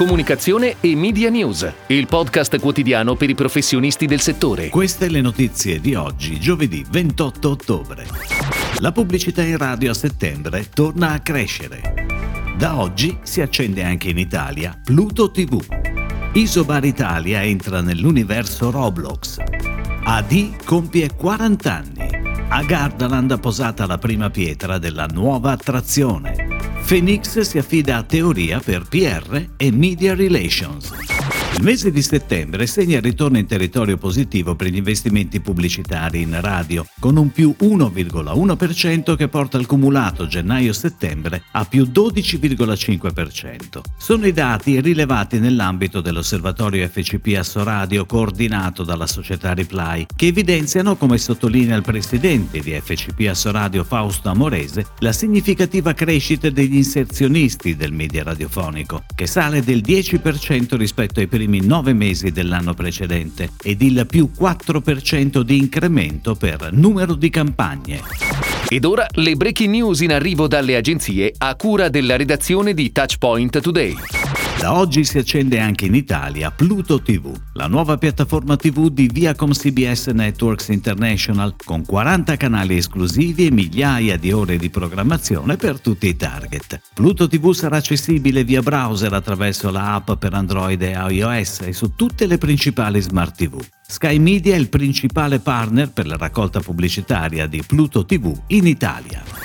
Comunicazione e Media News, il podcast quotidiano per i professionisti del settore. Queste le notizie di oggi, giovedì 28 ottobre. La pubblicità in radio a settembre torna a crescere. Da oggi si accende anche in Italia Pluto TV. Isobar Italia entra nell'universo Roblox. AD compie 40 anni. A Gardaland posata la prima pietra della nuova attrazione. Phoenix si affida a teoria per PR e Media Relations. Il mese di settembre segna il ritorno in territorio positivo per gli investimenti pubblicitari in radio, con un più 1,1% che porta il cumulato gennaio-settembre a più 12,5%. Sono i dati rilevati nell'ambito dell'osservatorio FCP Assoradio coordinato dalla società Reply, che evidenziano, come sottolinea il presidente di FCP Assoradio Fausto Amorese, la significativa crescita degli inserzionisti del media radiofonico, che sale del 10% rispetto ai primi primi nove mesi dell'anno precedente ed il più 4% di incremento per numero di campagne. Ed ora le breaking news in arrivo dalle agenzie a cura della redazione di Touchpoint Today. Da oggi si accende anche in Italia Pluto TV, la nuova piattaforma TV di Viacom CBS Networks International, con 40 canali esclusivi e migliaia di ore di programmazione per tutti i target. Pluto TV sarà accessibile via browser attraverso la app per Android e iOS e su tutte le principali smart TV. Sky Media è il principale partner per la raccolta pubblicitaria di Pluto TV in Italia.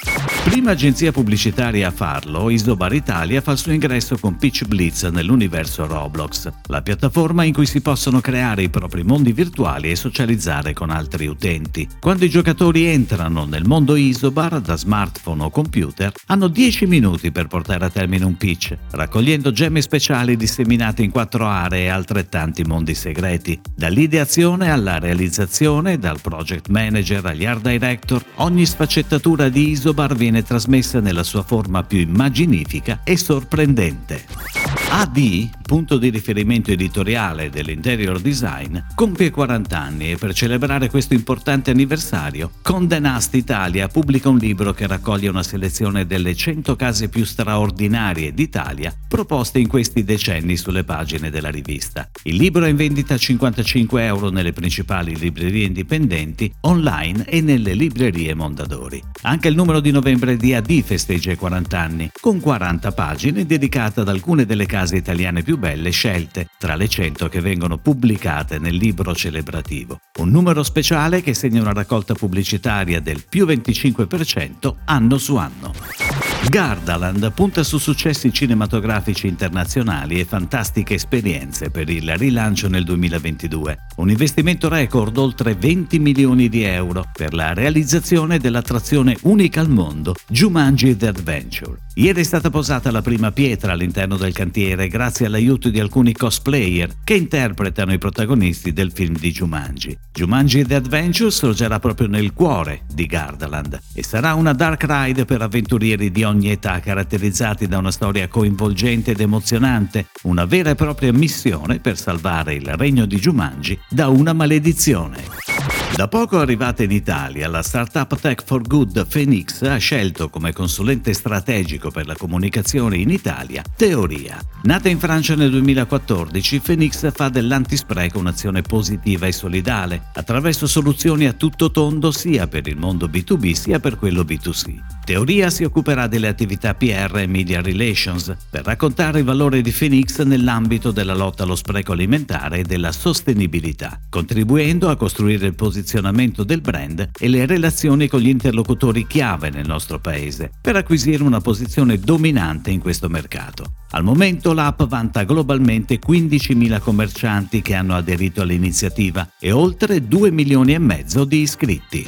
Prima agenzia pubblicitaria a farlo, Isobar Italia fa il suo ingresso con Pitch Blitz nell'universo Roblox, la piattaforma in cui si possono creare i propri mondi virtuali e socializzare con altri utenti. Quando i giocatori entrano nel mondo Isobar da smartphone o computer, hanno 10 minuti per portare a termine un pitch, raccogliendo gemme speciali disseminate in quattro aree e altrettanti mondi segreti. Dall'ideazione alla realizzazione, dal project manager agli art director, ogni sfaccettatura di Isobar viene viene trasmessa nella sua forma più immaginifica e sorprendente. AD, punto di riferimento editoriale dell'interior design, compie 40 anni e per celebrare questo importante anniversario, Condé Nast Italia pubblica un libro che raccoglie una selezione delle 100 case più straordinarie d'Italia proposte in questi decenni sulle pagine della rivista. Il libro è in vendita a 55 euro nelle principali librerie indipendenti, online e nelle librerie Mondadori. Anche il numero di novembre di AD festeggia i 40 anni, con 40 pagine dedicate ad alcune delle case italiane più belle scelte tra le 100 che vengono pubblicate nel libro celebrativo. Un numero speciale che segna una raccolta pubblicitaria del più 25% anno su anno. Gardaland punta su successi cinematografici internazionali e fantastiche esperienze per il rilancio nel 2022. Un investimento record oltre 20 milioni di euro per la realizzazione dell'attrazione unica al mondo Jumanji The Adventure. Ieri è stata posata la prima pietra all'interno del cantiere grazie all'aiuto di alcuni cosplayer che interpretano i protagonisti del film di Jumanji. Jumanji The Adventure sorgerà proprio nel cuore di Gardaland e sarà una dark ride per avventurieri di ogni età caratterizzati da una storia coinvolgente ed emozionante, una vera e propria missione per salvare il regno di Jumanji da una maledizione. Da poco arrivata in Italia, la startup Tech for Good Phoenix ha scelto come consulente strategico per la comunicazione in Italia Teoria. Nata in Francia nel 2014, Phoenix fa dell'antispreco un'azione positiva e solidale, attraverso soluzioni a tutto tondo sia per il mondo B2B sia per quello B2C. Teoria si occuperà delle attività PR e Media Relations per raccontare il valore di Phoenix nell'ambito della lotta allo spreco alimentare e della sostenibilità, contribuendo a costruire il posizionamento del brand e le relazioni con gli interlocutori chiave nel nostro paese per acquisire una posizione dominante in questo mercato. Al momento l'app vanta globalmente 15.000 commercianti che hanno aderito all'iniziativa e oltre 2 milioni e mezzo di iscritti.